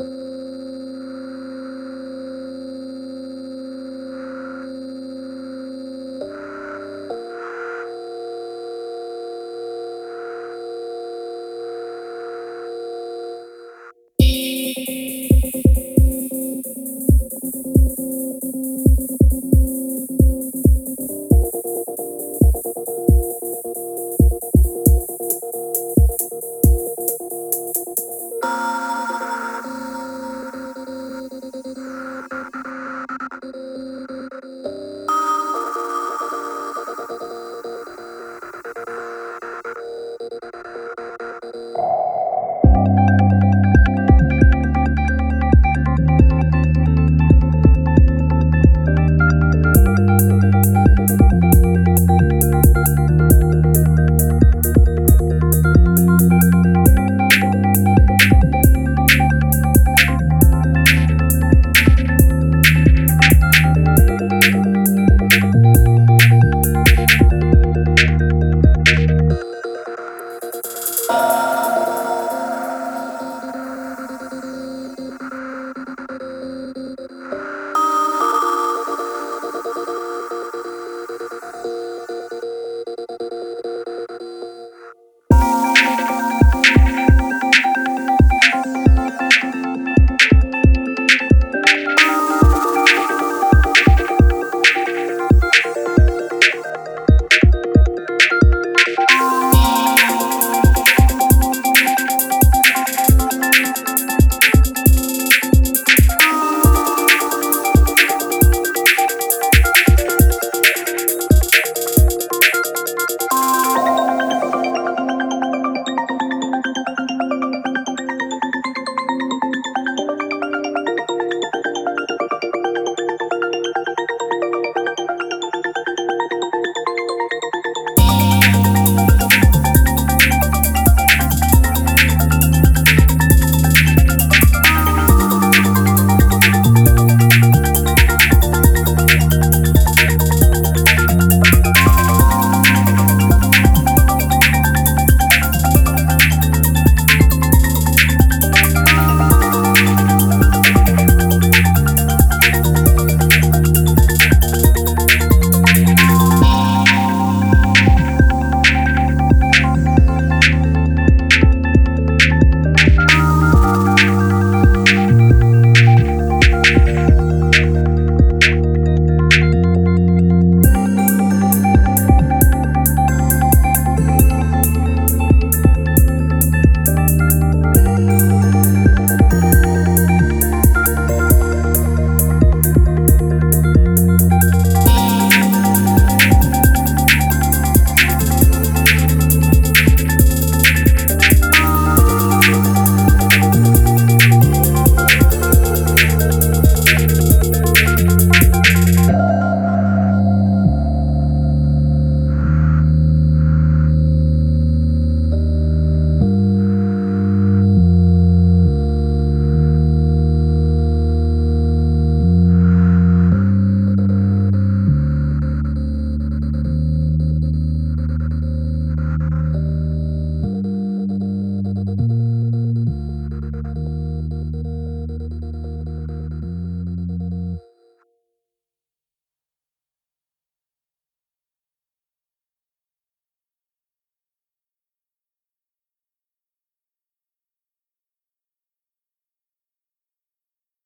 you